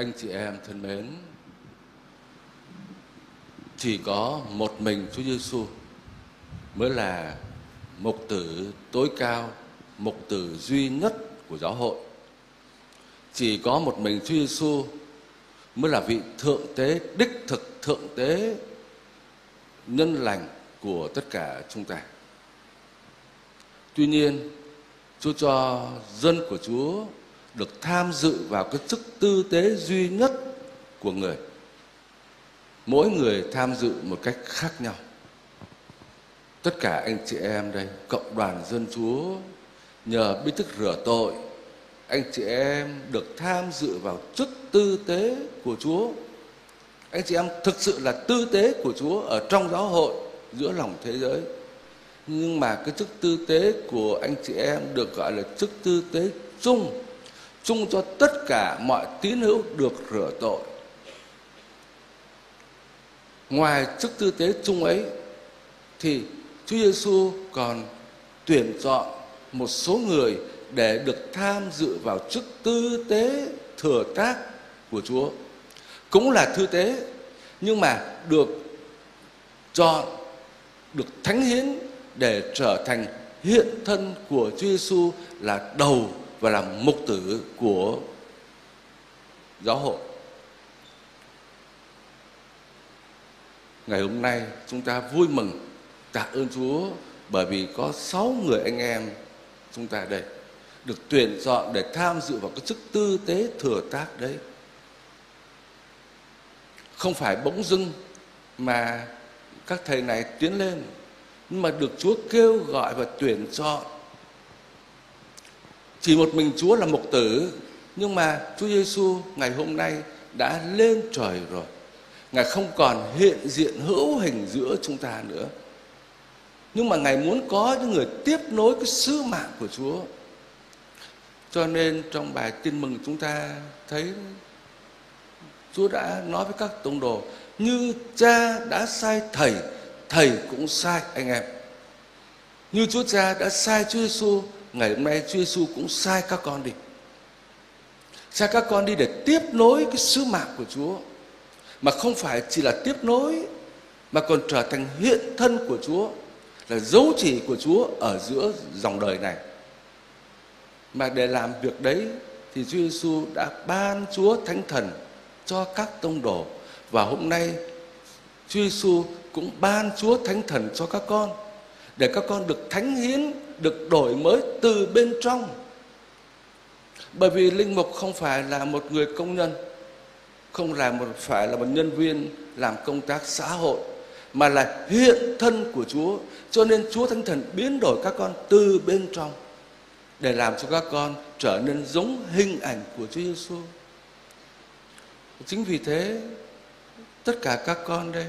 anh chị em thân mến, chỉ có một mình Chúa Giêsu mới là mục tử tối cao, mục tử duy nhất của giáo hội. Chỉ có một mình Chúa Giêsu mới là vị thượng tế đích thực thượng tế nhân lành của tất cả chúng ta. Tuy nhiên, Chúa cho dân của Chúa được tham dự vào cái chức tư tế duy nhất của người. Mỗi người tham dự một cách khác nhau. Tất cả anh chị em đây, cộng đoàn dân Chúa nhờ bí thức rửa tội, anh chị em được tham dự vào chức tư tế của Chúa. Anh chị em thực sự là tư tế của Chúa ở trong giáo hội giữa lòng thế giới. Nhưng mà cái chức tư tế của anh chị em được gọi là chức tư tế chung chung cho tất cả mọi tín hữu được rửa tội. Ngoài chức tư tế chung ấy, thì Chúa Giêsu còn tuyển chọn một số người để được tham dự vào chức tư tế thừa tác của Chúa. Cũng là thư tế, nhưng mà được chọn, được thánh hiến để trở thành hiện thân của Chúa Giêsu là đầu và là mục tử của giáo hội. Ngày hôm nay chúng ta vui mừng, tạ ơn Chúa bởi vì có sáu người anh em chúng ta đây được tuyển chọn để tham dự vào cái chức tư tế thừa tác đấy. Không phải bỗng dưng mà các thầy này tiến lên, nhưng mà được Chúa kêu gọi và tuyển chọn chỉ một mình Chúa là mục tử nhưng mà Chúa Giêsu ngày hôm nay đã lên trời rồi. Ngài không còn hiện diện hữu hình giữa chúng ta nữa. Nhưng mà Ngài muốn có những người tiếp nối cái sứ mạng của Chúa. Cho nên trong bài tin mừng chúng ta thấy Chúa đã nói với các tông đồ như cha đã sai thầy, thầy cũng sai anh em. Như Chúa Cha đã sai Chúa Giêsu ngày hôm nay Chúa Giêsu cũng sai các con đi. Sai các con đi để tiếp nối cái sứ mạng của Chúa. Mà không phải chỉ là tiếp nối, mà còn trở thành hiện thân của Chúa, là dấu chỉ của Chúa ở giữa dòng đời này. Mà để làm việc đấy thì Chúa Giêsu đã ban Chúa Thánh Thần cho các tông đồ. Và hôm nay Chúa Giêsu cũng ban Chúa Thánh Thần cho các con, để các con được thánh hiến được đổi mới từ bên trong bởi vì linh mục không phải là một người công nhân, không là một, phải là một nhân viên làm công tác xã hội, mà là hiện thân của Chúa cho nên Chúa Thánh Thần biến đổi các con từ bên trong để làm cho các con trở nên giống hình ảnh của Chúa Giêsu. Chính vì thế, tất cả các con đây,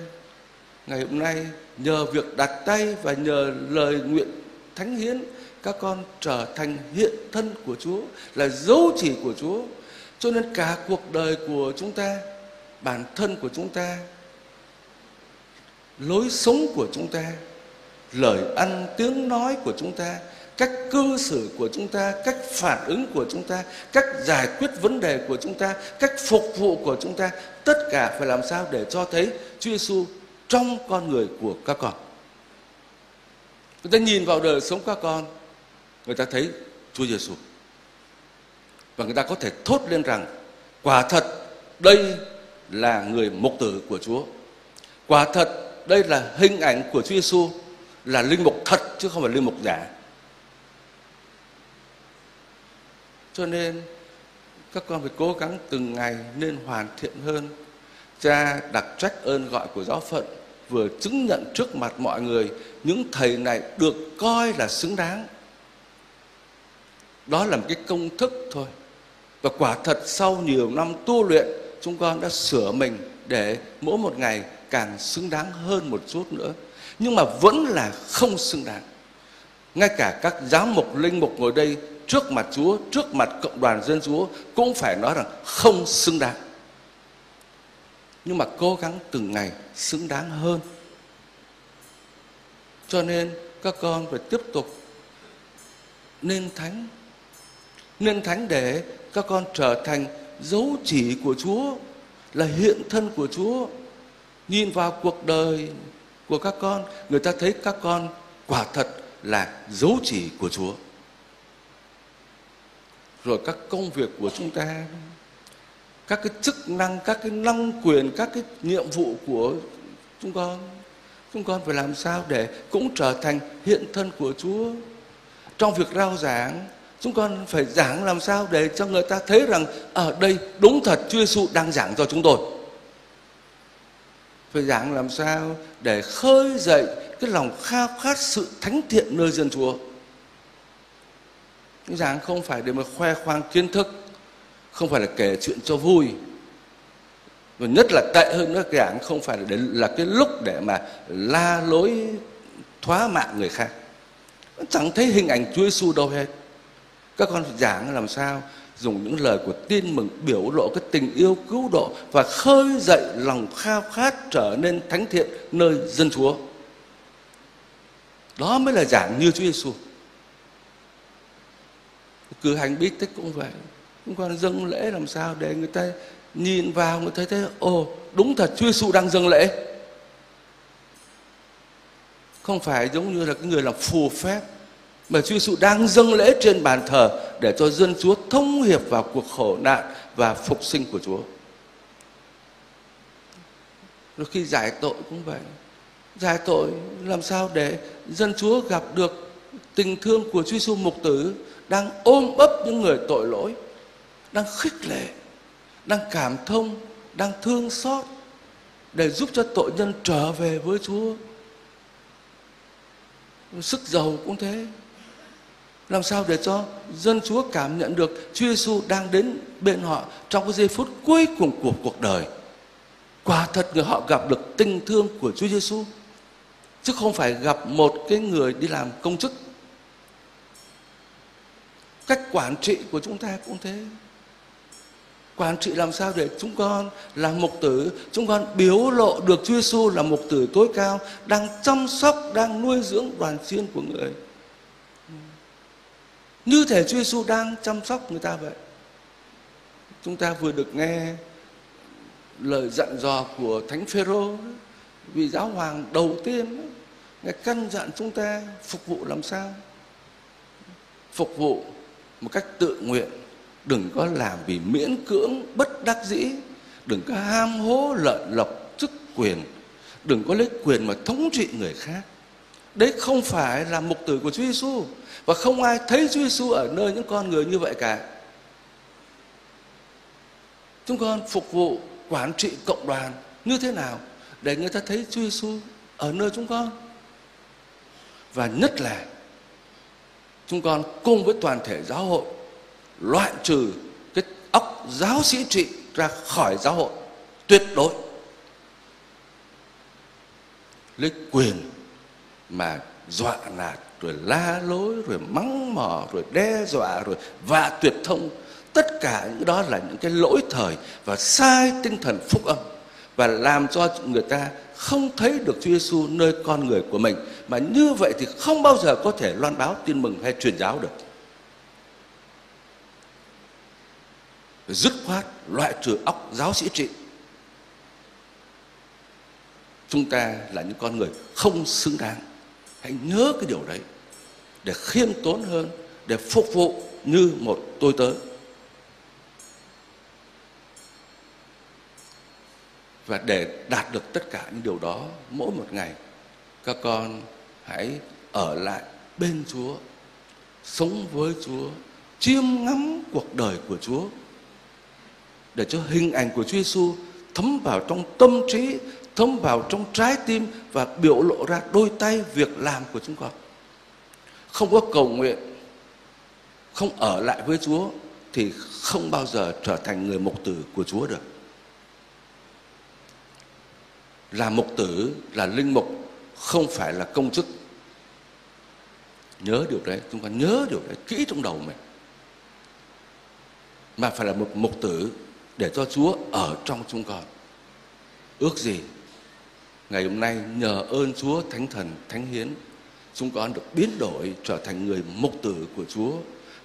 ngày hôm nay nhờ việc đặt tay và nhờ lời nguyện thánh hiến, các con trở thành hiện thân của Chúa, là dấu chỉ của Chúa. Cho nên cả cuộc đời của chúng ta, bản thân của chúng ta, lối sống của chúng ta, lời ăn tiếng nói của chúng ta, cách cư xử của chúng ta, cách phản ứng của chúng ta, cách giải quyết vấn đề của chúng ta, cách phục vụ của chúng ta, tất cả phải làm sao để cho thấy Chúa Giêsu trong con người của các con người ta nhìn vào đời sống các con, người ta thấy Chúa Giêsu và người ta có thể thốt lên rằng, quả thật đây là người mục tử của Chúa. Quả thật đây là hình ảnh của Chúa Giêsu là linh mục thật chứ không phải linh mục giả. Cho nên, các con phải cố gắng từng ngày nên hoàn thiện hơn. Cha đặc trách ơn gọi của giáo phận vừa chứng nhận trước mặt mọi người những thầy này được coi là xứng đáng. Đó là một cái công thức thôi. Và quả thật sau nhiều năm tu luyện, chúng con đã sửa mình để mỗi một ngày càng xứng đáng hơn một chút nữa. Nhưng mà vẫn là không xứng đáng. Ngay cả các giám mục, linh mục ngồi đây trước mặt chúa, trước mặt cộng đoàn dân chúa cũng phải nói rằng không xứng đáng nhưng mà cố gắng từng ngày xứng đáng hơn cho nên các con phải tiếp tục nên thánh nên thánh để các con trở thành dấu chỉ của Chúa, là hiện thân của Chúa. Nhìn vào cuộc đời của các con, người ta thấy các con quả thật là dấu chỉ của Chúa. Rồi các công việc của chúng ta, các cái chức năng, các cái năng quyền, các cái nhiệm vụ của chúng con, chúng con phải làm sao để cũng trở thành hiện thân của Chúa. Trong việc rao giảng, chúng con phải giảng làm sao để cho người ta thấy rằng ở đây đúng thật Chúa Giêsu đang giảng cho chúng tôi. Phải giảng làm sao để khơi dậy cái lòng khao khát sự thánh thiện nơi dân Chúa. Giảng không phải để mà khoe khoang kiến thức, không phải là kể chuyện cho vui. Và nhất là tệ hơn nữa giảng không phải là, để, là cái lúc để mà la lối thoá mạ người khác. Chẳng thấy hình ảnh Chúa Giêsu đâu hết các con giảng làm sao dùng những lời của tin mừng biểu lộ cái tình yêu cứu độ và khơi dậy lòng khao khát trở nên thánh thiện nơi dân Chúa. Đó mới là giảng như Chúa Giêsu. Cử hành bí tích cũng vậy. Chúng con dâng lễ làm sao để người ta nhìn vào người ta thấy ồ đúng thật Chúa Giêsu đang dâng lễ. Không phải giống như là cái người làm phù phép mà Chúa Giêsu đang dâng lễ trên bàn thờ để cho dân Chúa thông hiệp vào cuộc khổ nạn và phục sinh của Chúa. Rồi khi giải tội cũng vậy. Giải tội làm sao để dân Chúa gặp được tình thương của Chúa Giêsu mục tử đang ôm ấp những người tội lỗi, đang khích lệ, đang cảm thông, đang thương xót để giúp cho tội nhân trở về với Chúa. Sức giàu cũng thế làm sao để cho dân Chúa cảm nhận được Chúa Giêsu đang đến bên họ trong cái giây phút cuối cùng của cuộc đời. Quả thật người họ gặp được tình thương của Chúa Giêsu chứ không phải gặp một cái người đi làm công chức. Cách quản trị của chúng ta cũng thế. Quản trị làm sao để chúng con là mục tử, chúng con biểu lộ được Chúa Giêsu là mục tử tối cao, đang chăm sóc, đang nuôi dưỡng đoàn chiên của người. Như thể Chúa Giêsu đang chăm sóc người ta vậy. Chúng ta vừa được nghe lời dặn dò của Thánh Phêrô vị giáo hoàng đầu tiên ngài căn dặn chúng ta phục vụ làm sao? Phục vụ một cách tự nguyện, đừng có làm vì miễn cưỡng bất đắc dĩ, đừng có ham hố lợi lộc chức quyền, đừng có lấy quyền mà thống trị người khác. Đấy không phải là mục tử của Chúa Giêsu và không ai thấy Chúa Giêsu ở nơi những con người như vậy cả. Chúng con phục vụ quản trị cộng đoàn như thế nào để người ta thấy Chúa Giêsu ở nơi chúng con. Và nhất là chúng con cùng với toàn thể giáo hội loại trừ cái óc giáo sĩ trị ra khỏi giáo hội. Tuyệt đối. Lấy quyền mà dọa nạt, rồi la lối, rồi mắng mỏ, rồi đe dọa, rồi vạ tuyệt thông. Tất cả những đó là những cái lỗi thời và sai tinh thần phúc âm và làm cho người ta không thấy được Chúa Giêsu nơi con người của mình. Mà như vậy thì không bao giờ có thể loan báo tin mừng hay truyền giáo được. Dứt khoát loại trừ óc giáo sĩ trị. Chúng ta là những con người không xứng đáng. Hãy nhớ cái điều đấy để khiêm tốn hơn, để phục vụ như một tôi tớ. Và để đạt được tất cả những điều đó, mỗi một ngày, các con hãy ở lại bên Chúa, sống với Chúa, chiêm ngắm cuộc đời của Chúa để cho hình ảnh của Chúa Giêsu thấm vào trong tâm trí thấm vào trong trái tim và biểu lộ ra đôi tay việc làm của chúng con. Không có cầu nguyện, không ở lại với Chúa thì không bao giờ trở thành người mục tử của Chúa được. Là mục tử, là linh mục, không phải là công chức. Nhớ điều đấy, chúng con nhớ điều đấy kỹ trong đầu mình. Mà phải là một mục tử để cho Chúa ở trong chúng con. Ước gì ngày hôm nay nhờ ơn Chúa Thánh Thần, Thánh Hiến, chúng con được biến đổi trở thành người mục tử của Chúa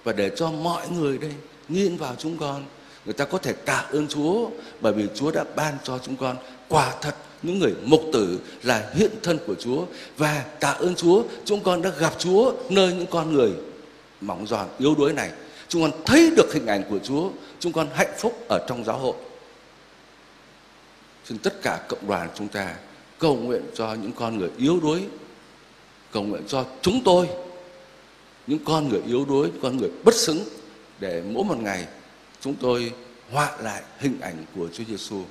và để cho mọi người đây nhìn vào chúng con người ta có thể tạ ơn Chúa bởi vì Chúa đã ban cho chúng con quả thật những người mục tử là hiện thân của Chúa và tạ ơn Chúa chúng con đã gặp Chúa nơi những con người mỏng giòn yếu đuối này chúng con thấy được hình ảnh của Chúa, chúng con hạnh phúc ở trong giáo hội xin tất cả cộng đoàn chúng ta cầu nguyện cho những con người yếu đuối, cầu nguyện cho chúng tôi, những con người yếu đuối những con người bất xứng, để mỗi một ngày chúng tôi họa lại hình ảnh của Chúa Giêsu.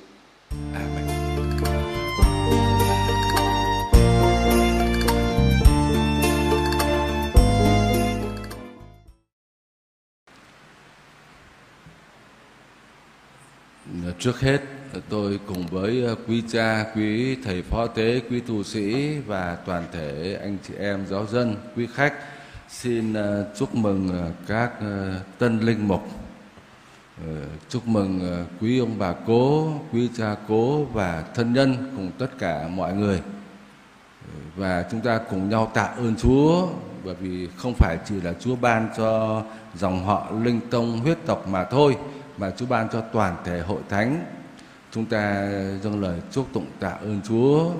Amen. Trước hết tôi cùng với ờ, quý cha, quý thầy phó tế, quý tu sĩ và toàn thể anh chị em giáo dân, quý khách xin ờ, chúc mừng ờ, các tân linh mục chúc mừng quý ông bà cố, quý cha cố và thân nhân cùng tất cả mọi người. Và chúng ta cùng nhau tạ ơn Chúa bởi vì không phải chỉ là Chúa ban cho dòng họ linh tông huyết tộc mà thôi mà Chúa ban cho toàn thể hội thánh. Chúng ta dâng lời chúc tụng tạ ơn Chúa.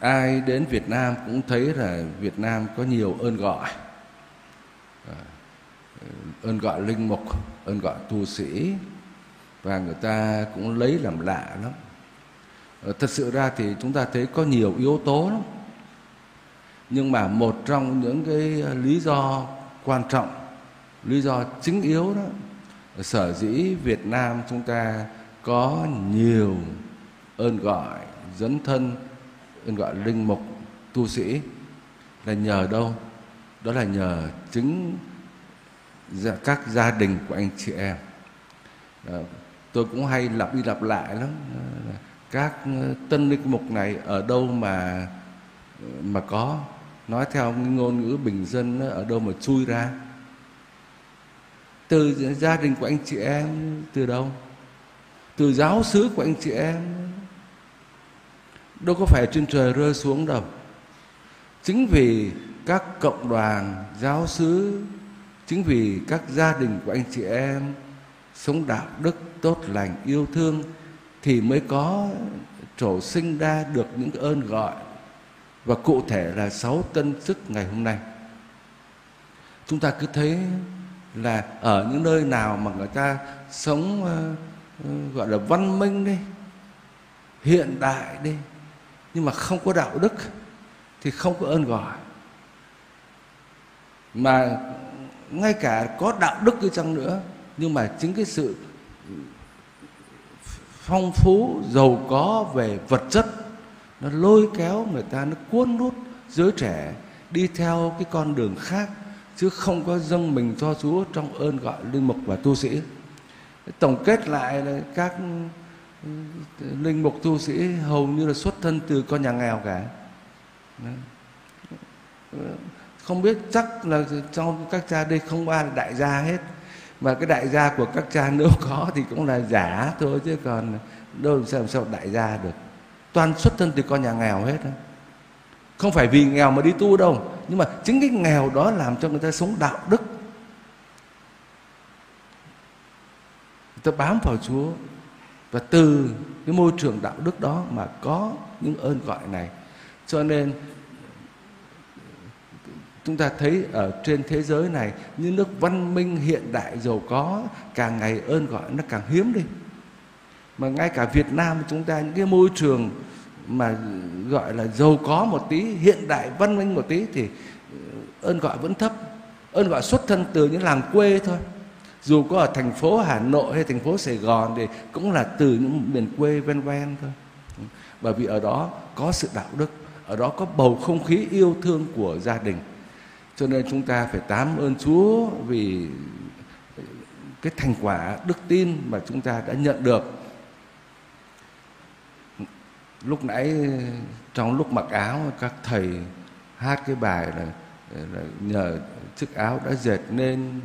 Ai đến Việt Nam cũng thấy là Việt Nam có nhiều ơn gọi. À, ơn gọi linh mục, ơn gọi tu sĩ. Và người ta cũng lấy làm lạ lắm. Ờ, thật sự ra thì chúng ta thấy có nhiều yếu tố lắm nhưng mà một trong những cái lý do quan trọng, lý do chính yếu đó, sở dĩ Việt Nam chúng ta có nhiều ơn gọi dấn thân, ơn gọi linh mục, tu sĩ là nhờ đâu? Đó là nhờ chính các gia đình của anh chị em. Tôi cũng hay lặp đi lặp lại lắm. Các tân linh mục này ở đâu mà mà có? Nói theo ngôn ngữ bình dân ở đâu mà chui ra. Từ gia đình của anh chị em, từ đâu? Từ giáo xứ của anh chị em. Đâu có phải trên trời rơi xuống đâu. Chính vì các cộng đoàn giáo xứ, chính vì các gia đình của anh chị em sống đạo đức tốt lành, yêu thương, thì mới có trổ sinh ra được những ơn gọi và cụ thể là sáu tân sức ngày hôm nay. Chúng ta cứ thấy là ở những nơi nào mà người ta sống uh, gọi là văn minh đi hiện đại đi nhưng mà không có đạo đức thì không có ơn gọi. Mà ngay cả có đạo đức đi chăng nữa nhưng mà chính cái sự phong phú giàu có về vật chất nó lôi kéo người ta nó cuốn hút giới trẻ đi theo cái con đường khác chứ không có dâng mình cho Chúa trong ơn gọi linh mục và tu sĩ. Tổng kết lại là các ừ, linh mục tu sĩ hầu như là xuất thân từ con nhà nghèo cả. Ừ, không biết chắc là trong các cha đây không ai là đại gia hết mà cái đại gia của các cha nếu có thì cũng là giả thôi chứ còn đâu làm sao, làm sao đại gia được toàn xuất thân từ con nhà nghèo hết đó. không phải vì nghèo mà đi tu đâu, nhưng mà chính cái nghèo đó làm cho người ta sống đạo đức. Người ta bám vào Chúa. Và từ cái môi trường đạo đức đó mà có những ơn gọi này. Cho nên, chúng ta thấy ở trên thế giới này, những nước văn minh hiện đại giàu có, càng ngày ơn gọi nó càng hiếm đi mà ngay cả Việt Nam chúng ta, những cái môi trường mà gọi là giàu có một tí, hiện đại, văn minh một tí thì ờ, ơn gọi vẫn thấp. Ơn gọi xuất thân từ những làng quê thôi. Dù có ở thành phố Hà Nội hay thành phố Sài Gòn thì cũng là từ những miền quê ven ven thôi. Bởi vì ở đó có sự đạo đức, ở đó có bầu không khí yêu thương của gia đình. Cho nên chúng ta phải tám ơn Chúa vì cái thành quả đức tin mà chúng ta đã nhận được lúc nãy trong lúc mặc áo các thầy hát cái bài là, là nhờ chiếc áo đã dệt nên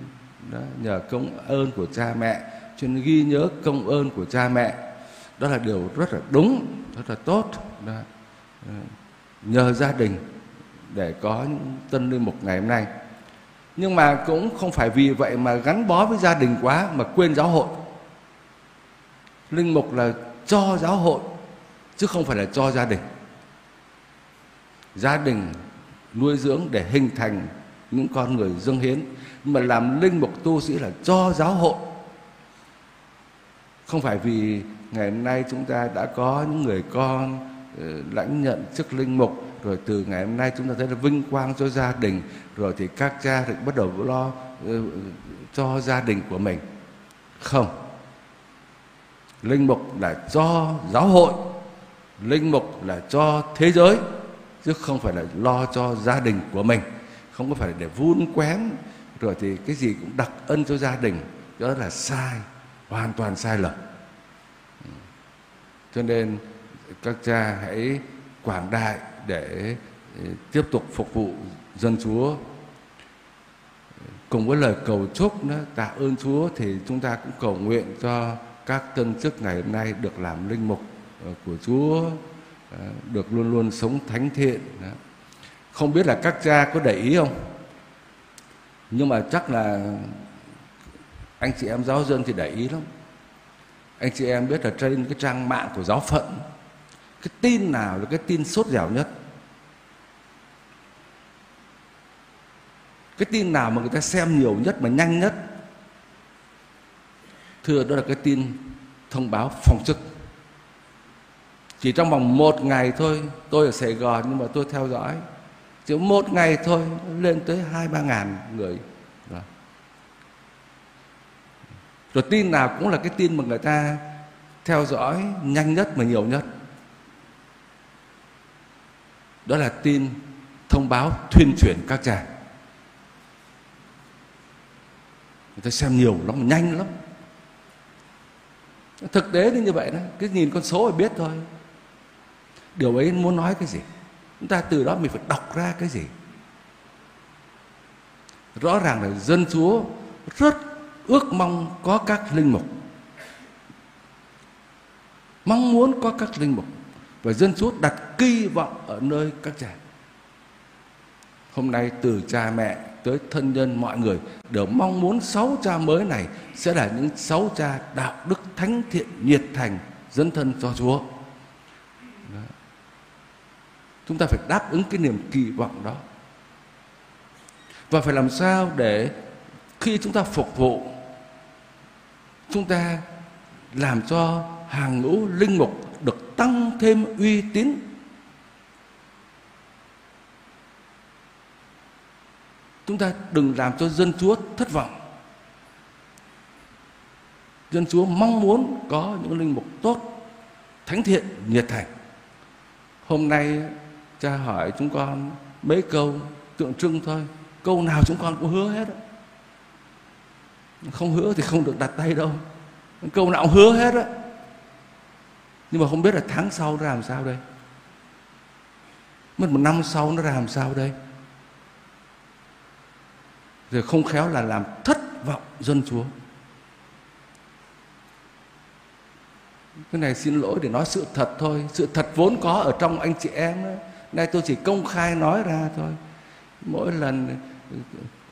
đó, nhờ công ơn của cha mẹ cho nên ghi nhớ công ơn của cha mẹ. Đó là điều rất là đúng rất là tốt đó. Ờ, nhờ gia đình để có tân linh mục ngày hôm nay. Nhưng mà cũng không phải vì vậy mà gắn bó với gia đình quá mà quên giáo hội. Linh mục là cho giáo hội chứ không phải là cho gia đình. Gia đình nuôi dưỡng để hình thành những con người dâng hiến, mà làm linh mục tu sĩ là cho giáo hội. Không phải vì ngày hôm nay chúng ta đã có những người con ờ, lãnh nhận chức linh mục, rồi từ ngày hôm nay chúng ta thấy là vinh quang cho gia đình, rồi thì các cha thì bắt đầu lo ờ, cho gia đình của mình. Không. Linh mục là cho giáo hội linh mục là cho thế giới chứ không phải là lo cho gia đình của mình. Không có phải để vun quén rồi thì cái gì cũng đặc ân cho gia đình. Đó là sai hoàn toàn sai lầm. Cho nên các cha hãy quảng đại để ừ, tiếp tục phục vụ dân Chúa. Cùng với lời cầu chúc đó, tạ ơn Chúa thì chúng ta cũng cầu nguyện cho các tân chức ngày hôm nay được làm linh mục. Ờ, của Chúa, ờ, được luôn luôn sống thánh thiện. Không biết là các cha có để ý không? Nhưng mà chắc là anh chị em giáo dân thì để ý lắm. Anh chị em biết là trên cái trang mạng của giáo phận cái tin nào là cái tin sốt dẻo nhất cái tin nào mà người ta xem nhiều nhất mà nhanh nhất thưa đó là cái tin thông báo phòng chức chỉ trong vòng một ngày thôi, tôi ở sài gòn nhưng mà tôi theo dõi. Chỉ một ngày thôi, lên tới hai, ba ngàn người. Rồi. rồi tin nào cũng là cái tin mà người ta theo dõi nhanh nhất mà nhiều nhất. Đó là tin thông báo thuyên chuyển các cha người ta xem nhiều lắm, nhanh lắm. Thực tế thì như vậy đó. Cứ nhìn con số là biết thôi điều ấy muốn nói cái gì chúng ta từ đó mình phải đọc ra cái gì rõ ràng là dân chúa rất ước mong có các linh mục, mong muốn có các linh mục và dân Chúa đặt kỳ vọng ở nơi các cha. Hôm nay từ cha mẹ tới thân nhân mọi người đều mong muốn sáu cha mới này sẽ là những sáu cha đạo đức thánh thiện nhiệt thành dân thân cho Chúa. Chúng ta phải đáp ứng cái niềm kỳ vọng đó. Và phải làm sao để khi chúng ta phục vụ, chúng ta làm cho hàng ngũ linh mục được tăng thêm uy tín. Chúng ta đừng làm cho dân chúa thất vọng. Dân chúa mong muốn có những linh mục tốt, thánh thiện, nhiệt thành. Hôm nay cha hỏi chúng con mấy câu tượng trưng thôi. Câu nào chúng con cũng hứa hết không hứa thì không được đặt tay đâu. Câu nào cũng hứa hết á. Nhưng mà không biết là tháng sau nó làm sao đây? Mất một năm sau nó làm sao đây? Rồi không khéo là làm thất vọng dân chúa. Cái này xin lỗi để nói sự thật thôi. Sự thật vốn có ở trong anh chị em ấy nay tôi chỉ công khai nói ra thôi. Mỗi lần ừ,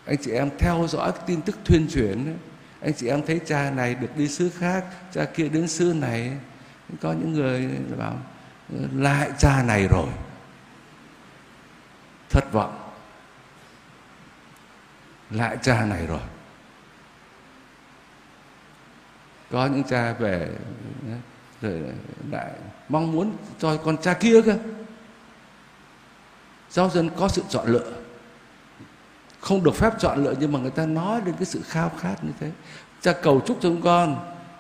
anh chị em theo dõi cái tin tức thuyên truyền anh chị em thấy cha này được đi xứ khác, cha kia đến xứ này có những người bảo ừ, lại cha này rồi. Thất vọng. Lại cha này rồi. Có những cha về ừ, rồi lại mong muốn cho con cha kia cơ giáo dân có sự chọn lựa. Không được phép chọn lựa, nhưng mà người ta nói đến cái sự khao khát như thế. Cha, cầu chúc cho chúng con.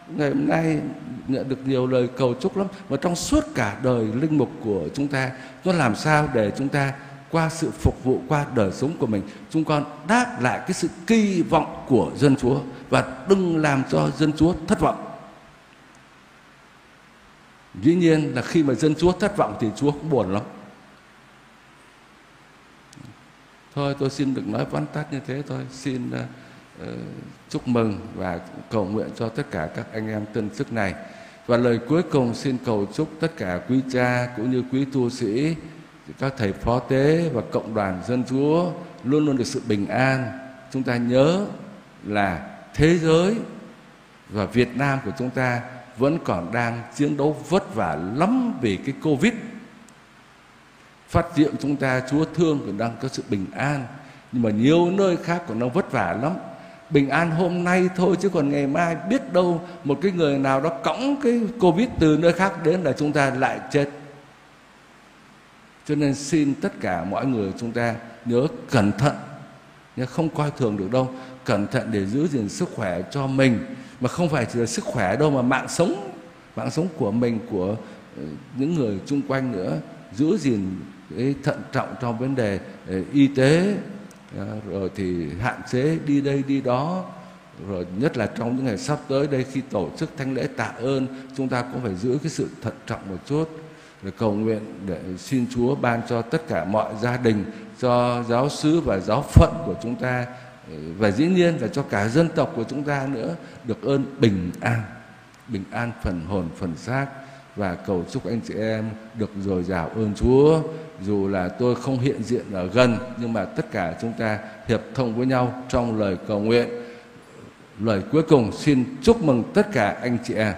Ngày hôm nay nhận được nhiều lời cầu chúc lắm và trong suốt cả đời linh mục của chúng ta, nó làm sao để chúng ta qua sự phục vụ qua đời sống của mình? Chúng con đáp lại cái sự kỳ vọng của dân chúa và đừng làm cho dân chúa thất vọng. Dĩ nhiên là khi mà dân chúa thất vọng thì chúa cũng buồn lắm. Thôi tôi xin được nói vắn tắt như thế thôi xin uh, uh, chúc mừng và cầu nguyện cho tất cả các anh em tân chức này. Và lời cuối cùng xin cầu chúc tất cả quý cha cũng như quý tu sĩ các thầy phó tế và cộng đoàn dân Chúa luôn luôn được sự bình an. Chúng ta nhớ là thế giới và Việt Nam của chúng ta vẫn còn đang chiến đấu vất vả lắm vì cái Covid. Phát diệm chúng ta Chúa thương còn đang có sự bình an. Nhưng mà nhiều nơi khác còn đang vất vả lắm. Bình an hôm nay thôi chứ còn ngày mai biết đâu một cái người nào đó cõng cái Covid từ nơi khác đến là chúng ta lại chết. Cho nên xin tất cả mọi người chúng ta nhớ cẩn thận nhưng không coi thường được đâu cẩn thận để giữ gìn sức khỏe cho mình mà không phải chỉ là sức khỏe đâu, mà mạng sống mạng sống của mình, của ờ, những người chung quanh nữa giữ gìn cái thận trọng trong vấn đề ờ, y tế ờ, rồi thì hạn chế đi đây đi đó, rồi nhất là trong những ngày sắp tới đây khi tổ chức thánh lễ tạ ơn, chúng ta cũng phải giữ cái sự thận trọng một chút. Để cầu nguyện để xin Chúa ban cho tất cả mọi gia đình, cho giáo sứ và giáo phận của chúng ta ờ, và dĩ nhiên là cho cả dân tộc của chúng ta nữa được ơn bình an bình an phần hồn, phần xác và cầu chúc anh chị em được dồi dào ơn Chúa. Dù là tôi không hiện diện ở gần, nhưng mà tất cả chúng ta hiệp thông với nhau trong lời cầu nguyện. Lời cuối cùng, xin chúc mừng tất cả anh chị em.